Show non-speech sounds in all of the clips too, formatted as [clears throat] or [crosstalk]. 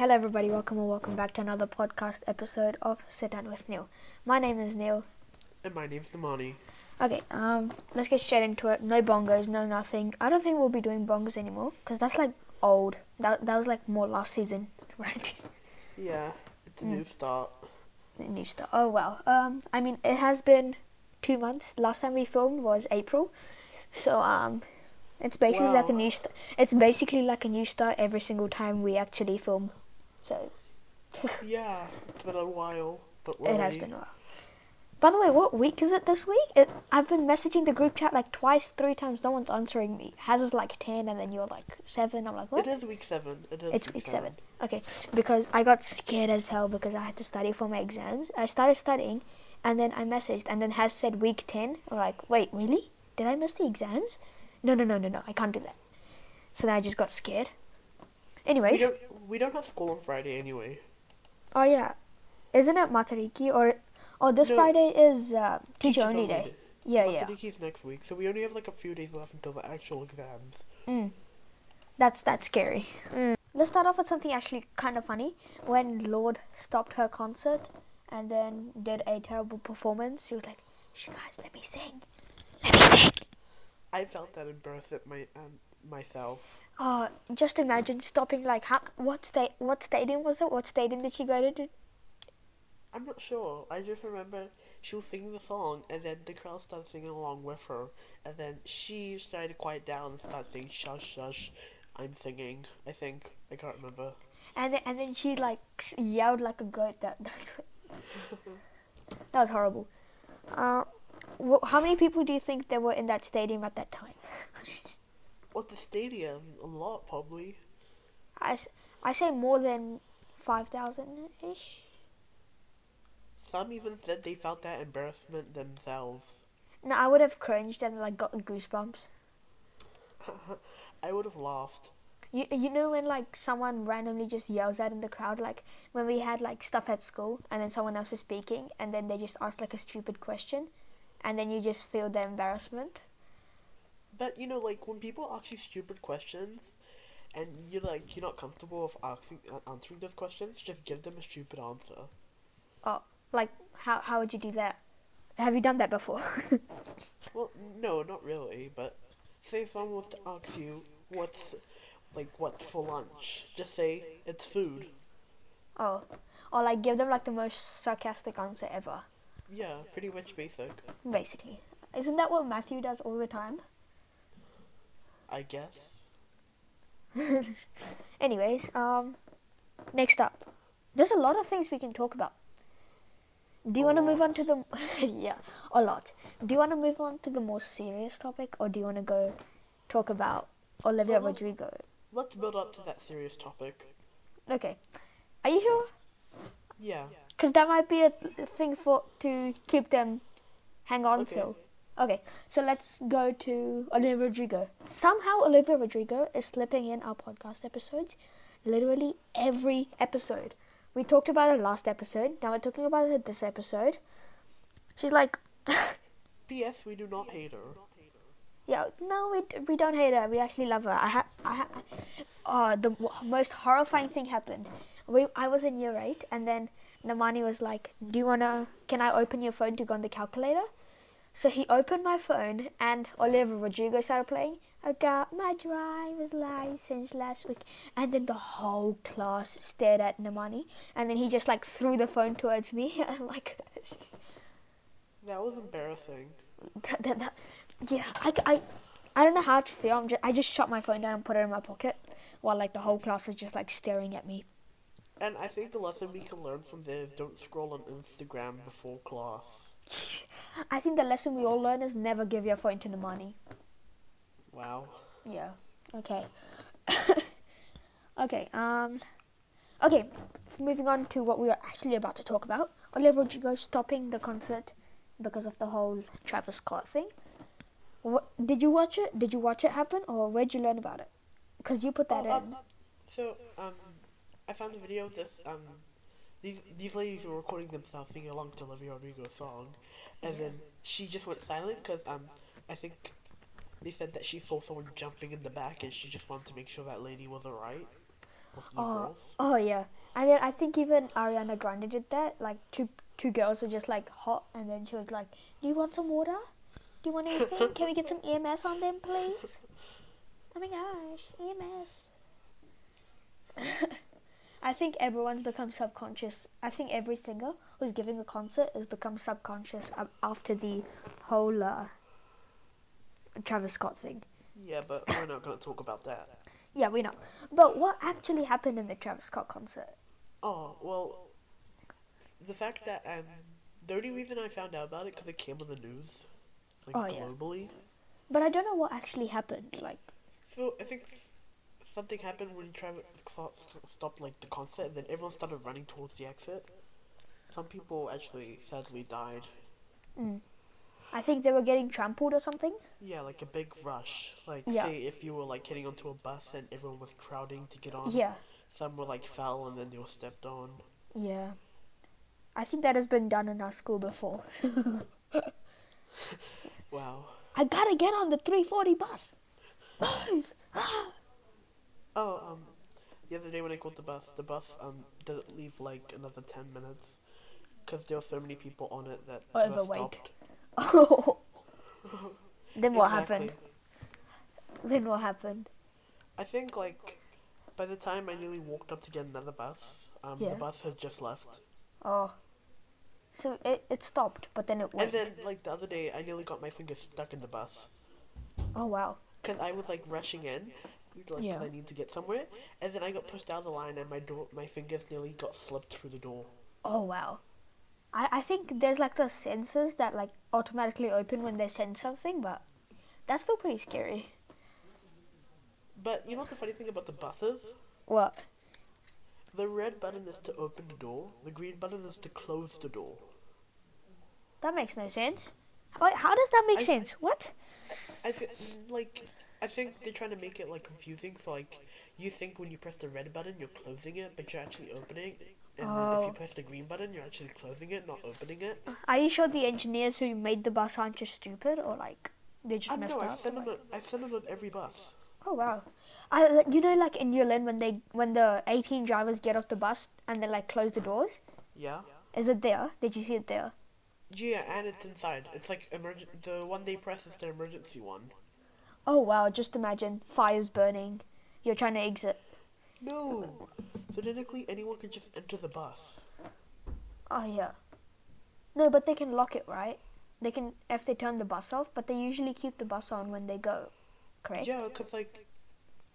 Hello, everybody. Welcome or welcome back to another podcast episode of Sit Down with Neil. My name is Neil. And my name's Nemani. Okay, um, let's get straight into it. No bongos, no nothing. I don't think we'll be doing bongos anymore because that's like old. That that was like more last season, [laughs] right? Yeah, it's a new start. A new start. Oh well. Um, I mean, it has been two months. Last time we filmed was April, so um, it's basically like a new. St- it's basically like a new start every single time we actually film. So [laughs] Yeah, it's been a while, but we're It has been a while. By the way, what week is it this week? It, I've been messaging the group chat like twice, three times. No one's answering me. Has is like 10, and then you're like 7. I'm like, what? It is week seven. It is It's week 7. Okay, because I got scared as hell because I had to study for my exams. I started studying, and then I messaged, and then Has said week 10. I'm like, wait, really? Did I miss the exams? No, no, no, no, no. I can't do that. So then I just got scared. Anyways, we don't have school on Friday anyway. oh yeah. Isn't it Matariki? Or, oh, this No. Friday is uh, teacher only day. day. Yeah, yeah. Matariki's next week, so we only have like a few days left until the actual exams. Mm. That's that's scary. Mm. Let's start off with something actually kind of funny. When Lord stopped her concert and then did a terrible performance, she was like, "Shh, guys, let me sing, let me sing." I felt that embarrassed at my um, myself. Oh, just imagine stopping like how, what sta- what stadium was it? What stadium did she go to? I'm not sure. I just remember she was singing the song, and then the crowd started singing along with her, and then she started to quiet down and started saying "shush, shush." I'm singing. I think I can't remember. And then and then she like yelled like a goat. That [laughs] that's [laughs] that was horrible. Uh, wh- how many people do you think there were in that stadium at that time? [laughs] What the stadium? A lot, probably. I, I say more than 5,000 ish. Some even said they felt that embarrassment themselves. No, I would have cringed and like got goosebumps. [laughs] I would have laughed. You, you know when like someone randomly just yells out in the crowd like when we had like stuff at school and then someone else is speaking and then they just ask like a stupid question and then you just feel the embarrassment. But you know, like when people ask you stupid questions, and you're like you're not comfortable with asking uh, answering those questions, just give them a stupid answer. Oh, like how how would you do that? Have you done that before? [laughs] Well, no, not really. But say if someone was to ask you what's like what's for lunch, just say it's food. oh, or like give them like the most sarcastic answer ever. Yeah, pretty much basic. Basically, isn't that what Matthew does all the time? I guess. [laughs] Anyways, um, next up, there's a lot of things we can talk about. Do you want to move on to the [laughs] yeah a lot? Do you want to move on to the more serious topic, or do you want to go talk about Olivia Well, Rodrigo? Let's build up to that serious topic. Okay, are you sure? Yeah. Because that might be a thing for to keep them hang on Okay. to. Okay, so let's go to Olivia Rodrigo. Somehow Olivia Rodrigo is slipping in our podcast episodes, literally every episode. We talked about it last episode. Now we're talking about it this episode. She's like, [laughs] P.S. We do not hate her. yeah, no, we d- we don't hate her. We actually love her. I ha- I ha- uh, the w- most horrifying thing happened. We I was in year eight, and then Nemani was like, "Do you wanna? Can I open your phone to go on the calculator?" So he opened my phone, and Olivia Rodrigo started playing. I got my driver's license last week, and then the whole class stared at Nemani, and then he just like threw the phone towards me. [laughs] I'm like, That was embarrassing. that, that, that, yeah, I, I, I don't know how to feel. I'm just, I just shut my phone down and put it in my pocket, while like the whole class was just like staring at me. And I think the lesson we can learn from this is don't scroll on Instagram before class. I think the lesson we all learn is never give your phone to the money. Wow. Yeah. Okay. [laughs] okay. Um. Okay. Moving on to what we are actually about to talk about. Olivia Rodrigo stopping the concert because of the whole Travis Scott thing. What did you watch it? Did you watch it happen, or where'd you learn about it? Because you put that Oh, in. um, so, um, I found a video of this, um, these, these ladies were recording themselves singing along to Olivia Rodrigo's song, and then she just went silent because, um, I think they said that she saw someone jumping in the back and she just wanted to make sure that lady was alright. Oh, girls. oh yeah. And then I think even Ariana Grande did that. Like two two girls were just like hot, and then she was like, "Do you want some water? Do you want anything? Can we get some EMS on them, please?" [laughs] Oh my gosh, EMS. [laughs] I think everyone's become subconscious. I think every singer who's giving a concert has become subconscious after the whole uh, Travis Scott thing. Yeah, but we're not gonna talk about that. Yeah, we know. But what actually happened in the Travis Scott concert? Oh well, the fact that um, the only reason I found out about it because it came on the news, like Oh, yeah. globally. But I don't know what actually happened. Like, So I think something happened when Travis stopped like the concert, and then everyone started running towards the exit. Some people actually sadly died. Mm. I think they were getting trampled or something. Yeah, like a big rush. Like Yeah. say if you were like getting onto a bus and everyone was crowding to get on. Yeah, Some were like fell and then they were stepped on. yeah. I think that has been done in our school before. [laughs] Wow. I gotta get on the 340 bus. [laughs] [laughs] Oh, um, the other day when I caught the bus, the bus um didn't leave like another ten minutes, cause there were so many people on it that the bus Overweight. stopped. Oh. [laughs] then what Exactly. happened? Then what happened? I think like by the time I nearly walked up to get another bus, um, Yeah. the bus had just left. Oh. So it, it stopped, but then it went. And then like the other day, I nearly got my fingers stuck in the bus, oh wow. cause I was like rushing in, like Yeah. I need to get somewhere, and then I got pushed out of the line, and my door, my fingers nearly got slipped through the door. Oh wow. I, I think there's like the sensors that like automatically open when they send something, but that's still pretty scary. But you know what the funny thing about the buses? What? The red button is to open the door. The green button is to close the door. That makes no sense. Wait, how does that make I- sense? What? I feel like I think they're trying to make it like confusing. So like you think when you press the red button you're closing it, but you're actually opening. It. And then if Oh. you press the green button, you're actually closing it, not opening it. Are you sure the engineers who made the bus aren't just stupid or like they just I messed know. I up? send them. On, I send them on every bus. Oh wow. I, you know, like in Yulin, when they when the 18 drivers get off the bus and they like close the doors. Yeah. Is it there? Did you see it there? Yeah, and it's inside. It's like emergent. The one they press is the emergency one. Oh wow! Just imagine fires burning. You're trying to exit. No. So technically, anyone can just enter the bus. Oh yeah. No, but they can lock it, right? They can if they turn the bus off, but they usually keep the bus on when they go. Correct? Yeah, cause like,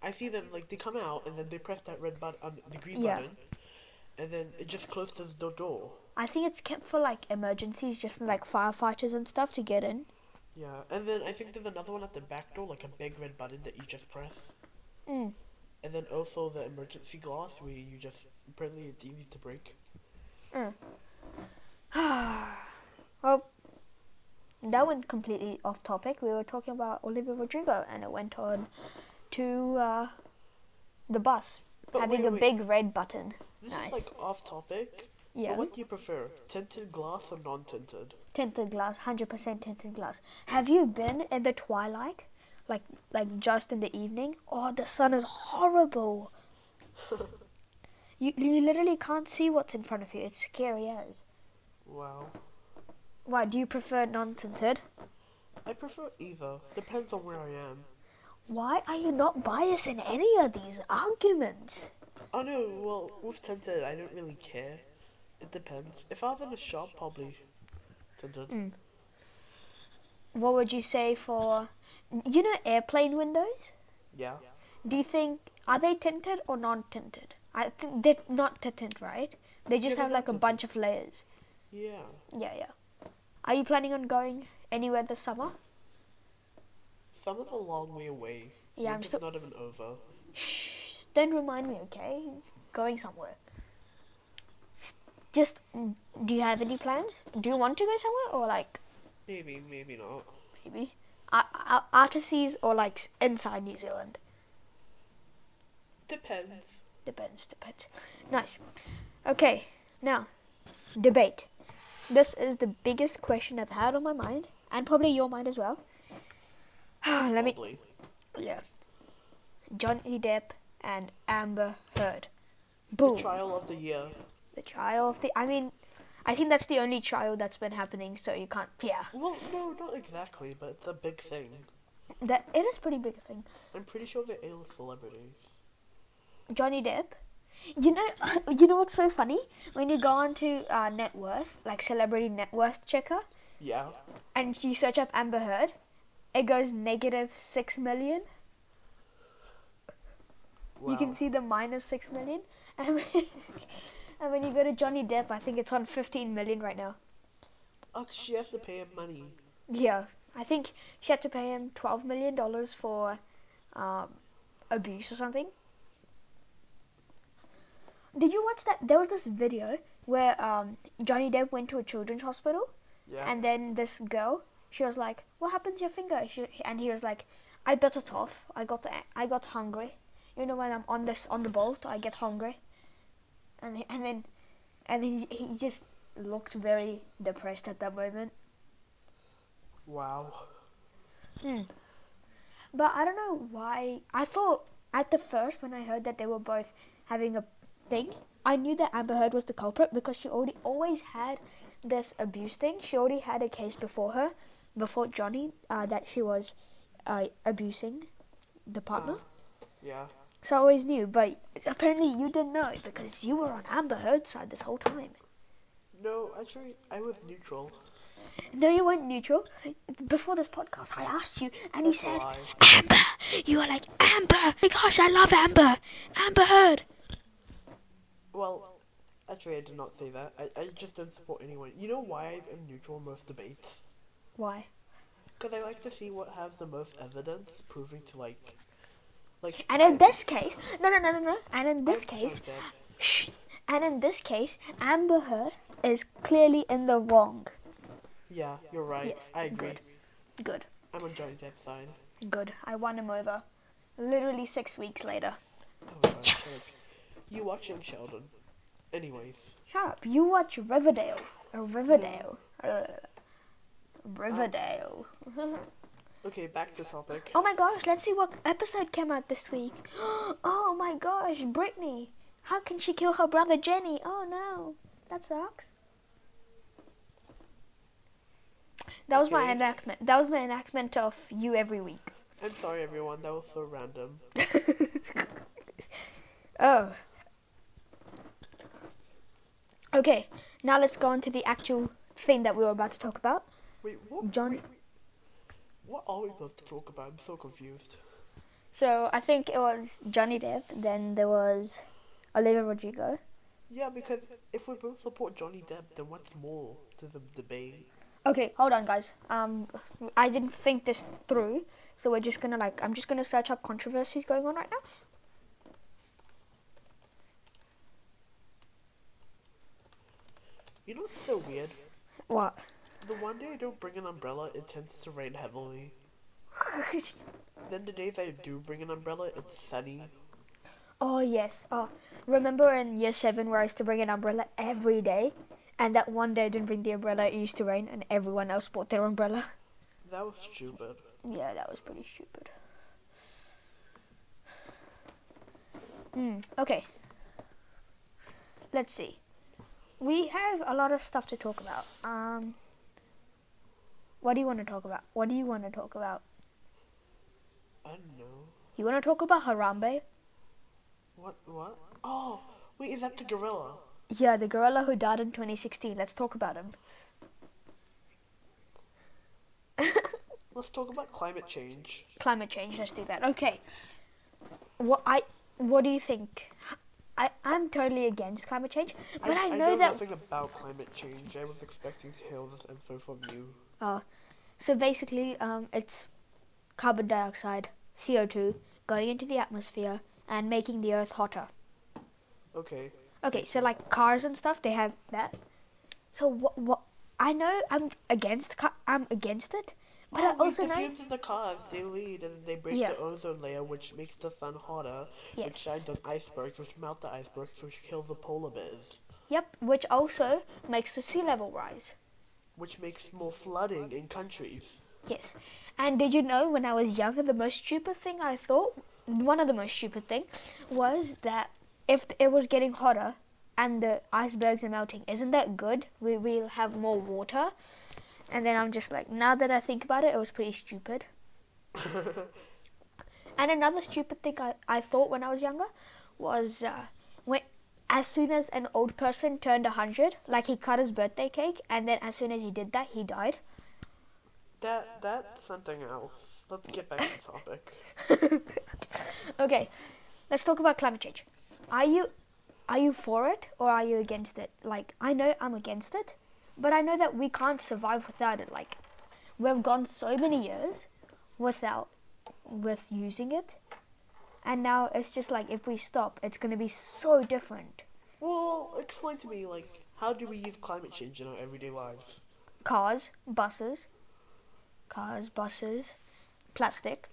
I see them like they come out and then they press that red button, um, the green Yeah. button, and then it just closes the door. I think it's kept for like emergencies, just like firefighters and stuff to get in. Yeah, and then I think there's another one at the back door, like a big red button that you just press. Mm. And then also the emergency glass where you just apparently it's easy to break. [sighs] Well, that went completely off topic. We were talking about Olivia Rodrigo, and it went on to uh, the bus But having wait, a wait. big red button. This Nice. is like off topic. Yeah. But what do you prefer, tinted glass or non-tinted? tinted glass, hundred percent tinted glass. Have you been in the twilight, like like just in the evening? Oh, the sun is horrible. [laughs] you you literally can't see what's in front of you. It's scary as. Wow. Why do you prefer non-tinted? I prefer either. Depends on where I am. Why are you not biased in any of these arguments? Oh no, well, with tinted, I don't really care. It depends. If I was in a shop, probably. Mm. What would you say for, you know, airplane windows? Yeah. Do you think are they tinted or non-tinted? I think they're not tinted, right? They just they're have like a bunch of layers. Yeah. Yeah, yeah. Are you planning on going anywhere this summer? Summer's a long way away. Yeah, I'm still- not even over. Shh, don't remind me, okay? Going somewhere. Just, do you have any plans? Do you want to go somewhere or like Maybe, maybe not. maybe uh, artises or like inside New Zealand? Depends. Depends, depends. Nice. Okay, now debate. This is the biggest question I've had on my mind, and probably your mind as well. [sighs] Let me Probably. Yeah. Johnny Depp and Amber Heard. The Boom. trial of the year. The trial of the. I mean, I think that's the only trial that's been happening. So you can't. Yeah, Well, no, not exactly, but it's a big thing. that it is pretty big thing. I'm pretty sure they're A-list celebrities. Johnny Depp. You know, [laughs] you know what's so funny? When you go onto uh, net worth, like celebrity net worth checker, Yeah. and you search up Amber Heard, it goes negative six million. Wow. You can see the minus six million, [laughs] and when, and when you go to Johnny Depp, I think it's on fifteen million right now. Oh, 'cause she has to pay him money. Yeah, I think she had to pay him twelve million dollars for um, abuse or something. Did you watch that? There was this video where um, Johnny Depp went to a children's hospital, Yeah. and then this girl, she was like, "What happened to your finger?" She, and he was like, "I bit it off. I got I got hungry. You know when I'm on this on the boat, I get hungry." And he, and then and he he just looked very depressed at that moment. wow. Hmm. But I don't know why. I thought at the first when I heard that they were both having a thing, I knew that Amber Heard was the culprit because she already always had this abuse thing. She already had a case before her, before Johnny, uh, that she was uh, abusing the partner. Yeah. So I always knew, but apparently you didn't know because you were on Amber Heard's side this whole time. No, actually, I was neutral. No, you weren't neutral. Before this podcast, I asked you, and you That's said, lie. Amber. You were like, Amber. Oh my gosh, I love Amber. Amber Heard. Well, actually, I did not say that. I, I just didn't support anyone. You know why I'm neutral in most debates? Why? Because I like to see what has the most evidence proving to, like... Like... And in this case, no, no, no, no, no. And in this I'm case, so shh. And in this case, Amber Heard is clearly in the wrong. Yeah, you're right. Yes, I agree. good. Good. I'm on Johnny Depp's side. Good. I won him over. Literally six weeks later. Oh Yes! You watching Sheldon. Anyways. Shut up. You watch Riverdale. Riverdale. Uh, Riverdale. [laughs] Okay, back to topic. Oh my gosh, let's see what episode came out this week. [gasps] Oh my gosh, Brittany. How can she kill her brother Jenny? Oh no, that sucks. That was my enactment. That was my enactment of you every week. I'm sorry, everyone. That was so random. [laughs] Oh. Okay, now let's go on to the actual thing that we were about to talk about. Wait, what? John- wait, wait. What are we supposed to talk about? I'm so confused. So I think it was Johnny Depp, then there was Olivia Rodrigo. Yeah, because if we both support Johnny Depp, then what's more to the debate? Okay, hold on, guys. Um, I didn't think this through, so we're just gonna like, I'm just gonna search up controversies going on right now. You know what's so weird? What? The one day I don't bring an umbrella, it tends to rain heavily. [laughs] Then the days I do bring an umbrella, it's sunny. oh yes. Oh, remember in year seven where I used to bring an umbrella every day, and that one day I didn't bring the umbrella. It used to rain, and everyone else bought their umbrella. That was stupid. Yeah, that was pretty stupid. Hmm. Okay. Let's see. We have a lot of stuff to talk about. Um. What do you want to talk about? What do you want to talk about? I don't know. You want to talk about Harambe? What? What? Oh, wait, is that the gorilla? Yeah, the gorilla who died in 2016. Let's talk about him. [laughs] Let's talk about climate change. Climate change. Let's do that. Okay. What I what do you think? I I'm totally against climate change, but I, know, that nothing about climate change. I was expecting to hear this info from you. Uh, so basically, um, it's carbon dioxide, CO2, going into the atmosphere and making the Earth hotter. Okay. Okay, so like cars and stuff, they have that. So what? What? I know I'm against. Ca- I'm against it, but oh, wait, also the know. fumes in the cars, they lead and they break Yeah. the ozone layer, which makes the sun hotter, Yes. which shines on icebergs, which melt the icebergs, which kills the polar bears, Yep, which also makes the sea level rise. Which makes more flooding in countries. Yes, and did you know when I was younger, the most stupid thing I thought one of the most stupid thing was that if it was getting hotter and the icebergs are melting, isn't that good? We will have more water. And then I'm just like, now that I think about it, it was pretty stupid. [laughs] and another stupid thing I, I thought when I was younger was uh, as soon as an old person turned 100, like he cut his birthday cake, and then as soon as he did that, he died. That that's something else. Let's get back to topic. [laughs] Okay, let's talk about climate change. Are you are you for it or are you against it? Like I know I'm against it, but I know that we can't survive without it. Like we've gone so many years without with using it. And now it's just like if we stop, it's going to be so different. Well, explain to me, like, how do we use climate change in our everyday lives? Cars, buses, cars, buses, plastic.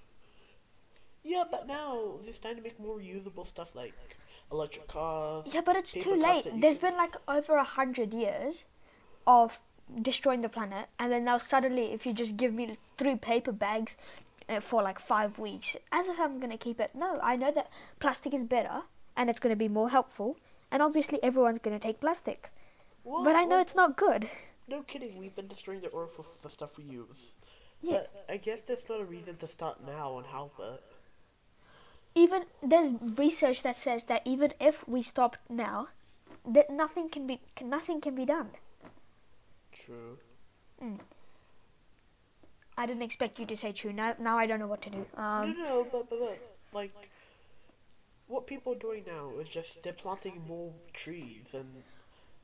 Yeah, but now they're starting to make more reusable stuff like electric cars. Yeah, but it's too late. There's can- been like over a hundred years of destroying the planet, and then now suddenly, if you just give me three paper bags Uh, for like five weeks, as if I'm gonna keep it. No, I know that plastic is better, and it's gonna be more helpful, and obviously everyone's gonna take plastic. Well, But I know well, it's not good. No kidding, we've been destroying the earth with the stuff we use. Yeah. But I guess that's not a reason to start now and help it. Even there's research that says that even if we stop now, that nothing can be can, nothing can be done. True. Mm. I didn't expect you to say true. Now, now I don't know what to do. Um, no, no, but, but, but, like, what people are doing now is just they're planting more trees, and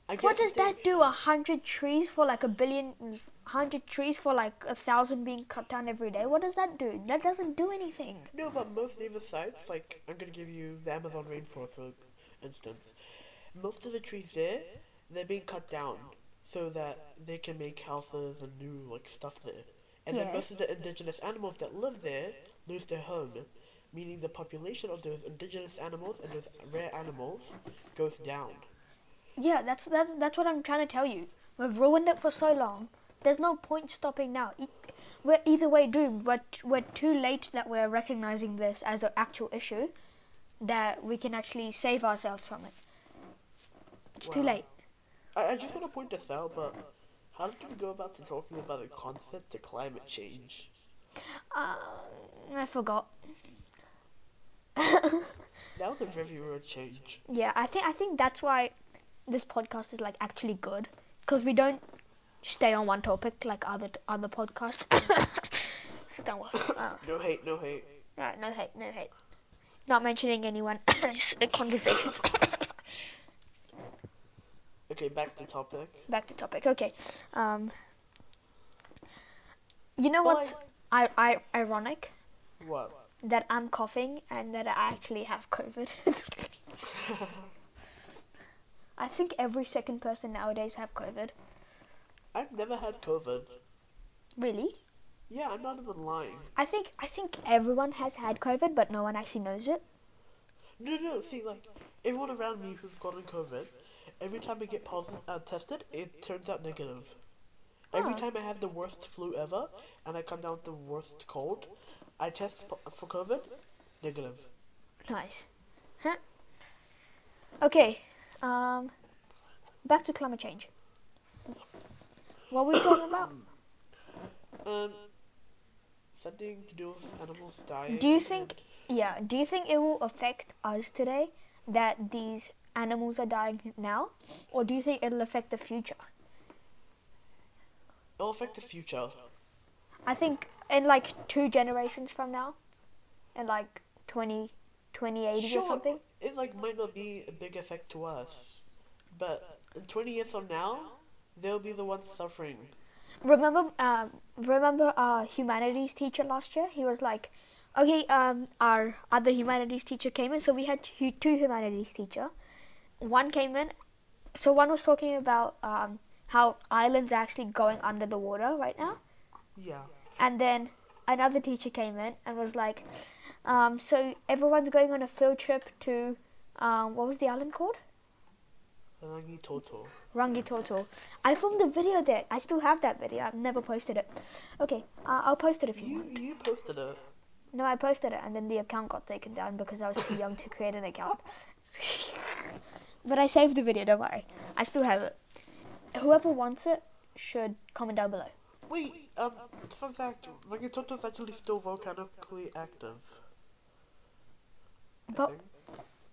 I guess What does they- that do? A hundred trees for like a billion, hundred trees for like a thousand being cut down every day. What does that do? That doesn't do anything. No, but most native sites, like I'm gonna give you the Amazon rainforest for instance. Most of the trees there, they're being cut down so that they can make houses and new like stuff there. And then most of the indigenous animals that live there lose their home, meaning the population of those indigenous animals and those rare animals goes down. Yeah, that's that's that's what I'm trying to tell you. We've ruined it for so long. There's no point stopping now. E- We're either way doomed. But we're too late that we're recognizing this as an actual issue, that we can actually save ourselves from it. It's too late. I, I just want to point this out, but how did we go about to talking about a concept to climate change? Uh, I forgot. That was a very weird change. Yeah, I think I think that's why this podcast is like actually good because we don't stay on one topic like other other podcasts. [coughs] Sit down. Uh, No hate, no hate. no, no hate, no hate. Not mentioning anyone. [coughs] Just a conversation. Okay, back to topic. Back to topic. Okay. Um. You know what's I, I ironic What? that I'm coughing and that I actually have COVID. [laughs] I think every second person nowadays have COVID. I've never had COVID. Really? Yeah, I'm not even lying. I think I think everyone has had COVID, but no one actually knows it. No, no, see, like, everyone around me who's gotten COVID, every time I get positive, uh, tested, it turns out negative. Every Oh. time I have the worst flu ever, and I come down with the worst cold, I test po- for COVID, negative. Nice. Huh? Okay. Um. Back to climate change. What were we talking [coughs] about? Um, something to do with animals dying. Do you think? Yeah. Do you think it will affect us today that these animals are dying now, or do you think it'll affect the future? It'll affect the future. I think in like two generations from now, in like 20, 2080 or Sure, something. it like might not be a big effect to us, but in 20 years from now, they'll be the ones suffering. Remember, um, remember our humanities teacher last year? He was like, okay, um, our other humanities teacher came in, so we had two, two humanities teacher. One came in, so one was talking about um, how islands are actually going under the water right now, Yeah. and then another teacher came in and was like, um, so everyone's going on a field trip to, um, what was the island called? Rangi Toto. Rangitoto. I filmed a video there. I still have that video. I've never posted it. Okay, uh, I'll post it if you You want. you posted it. No, I posted it, and then the account got taken down because I was too young to create an account. [laughs] but I saved the video. Don't worry, I still have it. Whoever wants it should comment down below. Wait, um, fun fact, is actually still volcanically active. But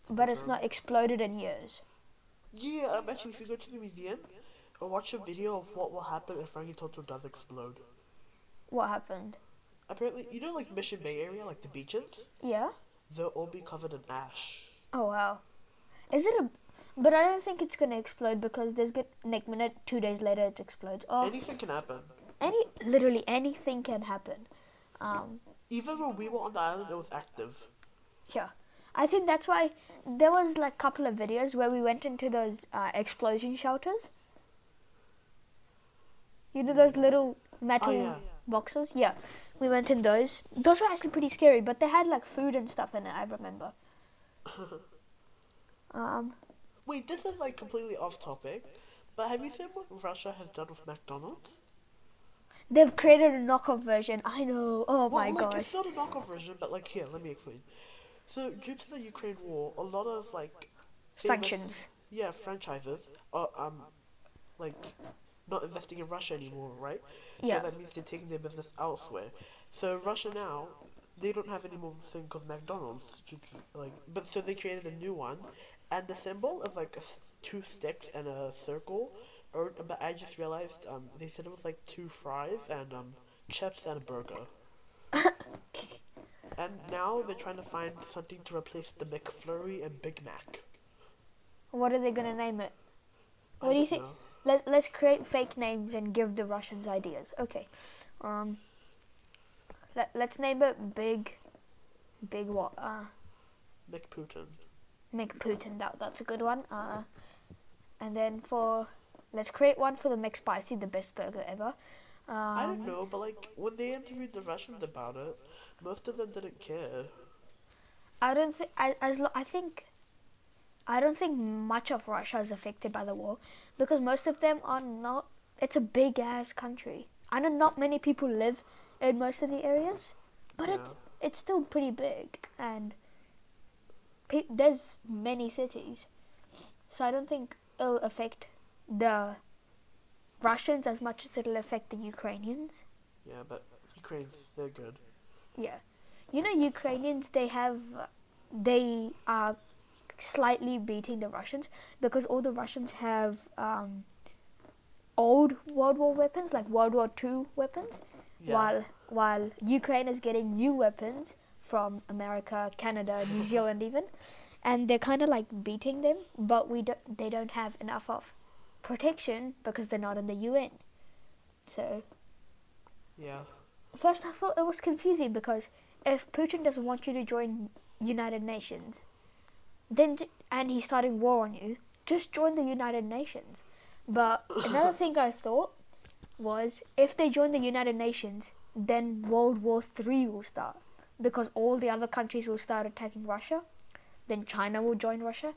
but it's not exploded in years. Yeah, um, actually, if you go to the museum, or watch a video of what will happen if Rangitoto does explode. What happened? Apparently, you know, like Mission Bay area, like the beaches, Yeah. they'll all be covered in ash. Oh wow. Is it a? But I don't think it's gonna explode because there's good. Next minute, two days later, it explodes. Oh, Anything can happen. any literally anything can happen. Um, Even when we were on the island, it was active. yeah. I think that's why there was like a couple of videos where we went into those uh, explosion shelters. You know those little metal Oh, yeah. boxes? Yeah, we went in those. Those were actually pretty scary, but they had like food and stuff in it. I remember. [laughs] um, Wait, this is like completely off topic, but have you seen what Russia has done with McDonald's? they've created a knockoff version. I know. Oh Well, my like, gosh. it's not a knockoff version, but like, here, let me explain. So, due to the Ukraine war, a lot of like famous- Sanctions. yeah, franchises are um, like not investing in Russia anymore, right? Yeah. So that means they're taking their business elsewhere. So Russia now, they don't have any more thing called McDonald's, like, but so they created a new one, and the symbol is like two sticks and a circle. Or, but I just realized um, they said it was like two fries and um, chips and a burger. [laughs] and now they're trying to find something to replace the McFlurry and Big Mac. What are they gonna name it? I What do you think? know. Let Let's create fake names and give the Russians ideas. Okay. Um. Let Let's name it Big. Big what? Uh, McPutin. Make Putin. That that's a good one. Uh, and then for let's create one for the McSpicy, the best burger ever. Um, I don't know, but like when they interviewed the Russians about it, most of them didn't care. I don't think I as lo- I think I don't think much of Russia is affected by the war because most of them are not. It's a big ass country. I know not many people live in most of the areas, but it's it's still pretty big and pe- there's many cities, so I don't think it'll affect the Russians as much as it'll affect the Ukrainians. Yeah, but Ukrainians they're good. Yeah. You know, Ukrainians, they have, they are slightly beating the Russians because all the Russians have um, old World War weapons, like World War Two weapons, Yeah. while while Ukraine is getting new weapons from America, Canada, New Zealand, even, and they're kind of like beating them, but we don't, they don't have enough of protection because they're not in the UN. So Yeah. First, I thought it was confusing because if Putin doesn't want you to join United Nations, then and he's starting war on you, just join the United Nations. But another thing I thought was if they join the United Nations, then World War Three will start because all the other countries will start attacking Russia. Then China will join Russia.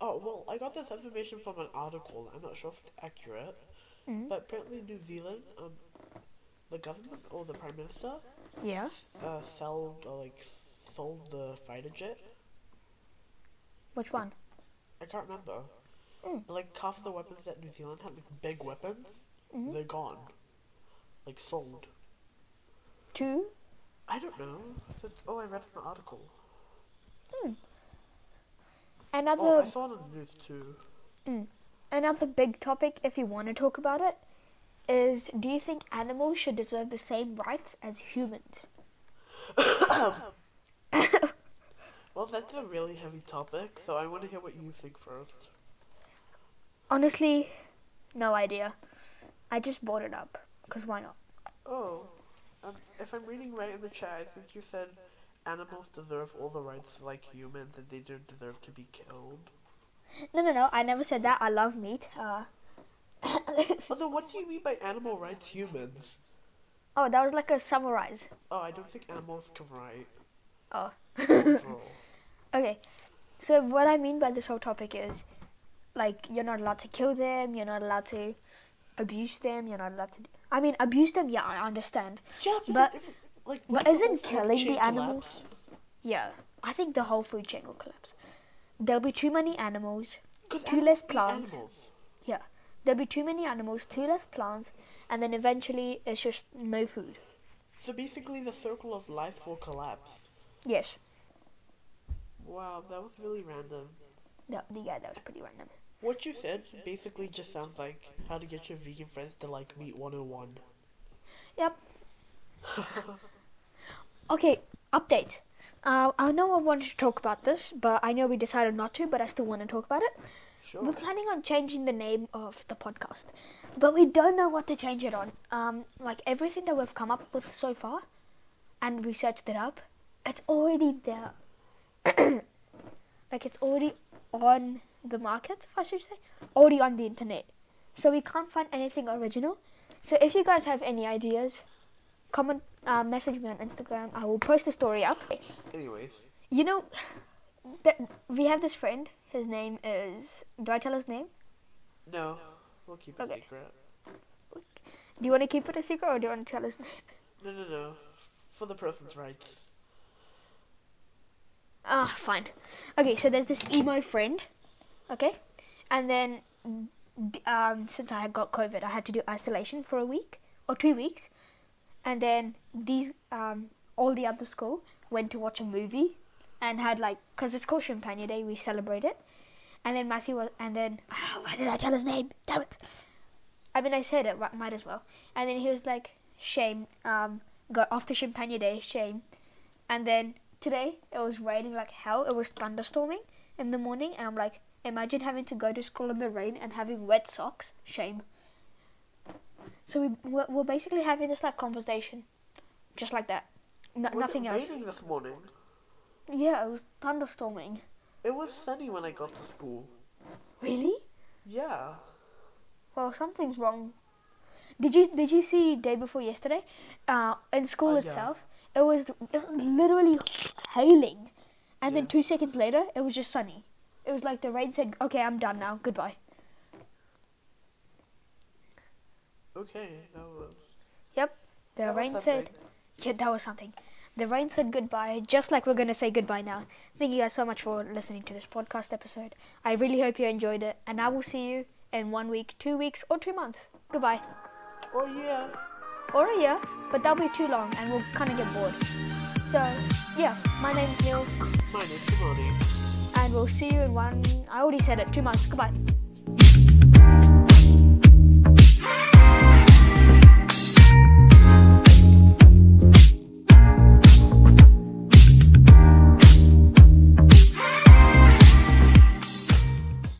Oh well, I got this information from an article. I'm not sure if it's accurate, Mhm. but apparently New Zealand, um, the government or the prime minister, Yeah. uh, sold or like sold the fighter jet. Which one? I can't remember. Mm. Like half of the weapons that New Zealand had, like big weapons, Mhm. they're gone. Like sold. Two. I don't know. That's all I read in the article. Hmm. Oh, Another. Oh, I saw the news too. Hmm. Another big topic, if you want to talk about it, is do you think animals should deserve the same rights as humans? [coughs] Well, that's a really heavy topic, so I want to hear what you think first. Honestly, no idea. I just brought it up, because why not? Oh, um, if I'm reading right in the chat, I think you said animals deserve all the rights like humans and they don't deserve to be killed. No, no, no, I never said that. I love meat. Uh, [laughs] then what do you mean by animal rights humans? oh, that was like a summarize. Oh, I don't think animals can write. Oh. [laughs] Okay, so what I mean by this whole topic is, like, you're not allowed to kill them, you're not allowed to abuse them, you're not allowed to. I mean, abuse them. Yeah, I understand. Yeah, but, if, like, but isn't killing the animals- collapse? Yeah, I think the whole food chain will collapse. There'll be too many animals, too less plants. Yeah, there'll be too many animals, too less plants, and then eventually it's just no food. So basically, the circle of life will collapse. Yes. Wow, that was really random. Yeah, yeah, that was pretty random. What you said basically just sounds like how to get your vegan friends to like meat 101. Yep. [laughs] okay, update. Uh, I know I wanted to talk about this, but I know we decided not to, but I still want to talk about it. Sure. We're planning on changing the name of the podcast, but we don't know what to change it on. Um, like everything that we've come up with so far, and we searched it up, it's already there. [clears throat] like it's already on the market, if I should say, already on the internet. So we can't find anything original. So if you guys have any ideas, comment, uh, message me on Instagram. I will post the story up. Anyways, You know, that we have this friend. His name is. Do I tell his name? no, we'll keep it Okay. secret. Do you want to keep it a secret or do you want to tell his name? No, no, no. For the person's rights. Ah, fine. Okay, so there's this emo friend. Okay, and then um, since I got COVID, I had to do isolation for a week or two weeks, and then these um, all the other school went to watch a movie, and had like because it's called Champagne Day, we celebrate it, and then Matthew was, and then why did I tell his name? Damn it! I mean, I said it, might as well. And then he was like, "Shame, um, go after Champagne Day, shame." And then today it was raining like hell. It was thunderstorming in the morning, and I'm like, imagine having to go to school in the rain and having wet socks. Shame. So we we're, we're basically having this like conversation, just like that. No, Was nothing it else. raining this morning? Yeah, it was thunderstorming. It was sunny when I got to school. Really? Yeah. Well, something's wrong. Did you did you see day before yesterday? Uh, in school Uh, yeah. itself, it was literally hailing, and then two seconds later, it was just sunny. It was like the rain said, "Okay, I'm done now. Goodbye." Okay, that was. Yep, the that rain said, "Yeah, that was something." The rain said goodbye, just like we're gonna say goodbye now. Thank you guys so much for listening to this podcast episode. I really hope you enjoyed it, and I will see you in one week, two weeks, or two months. Goodbye. Oh yeah. or a year, but that'll be too long and we'll kind of get bored. So, yeah, my name's Neil, Mine is Simone. And we'll see you in one. I already said it, two months. Goodbye.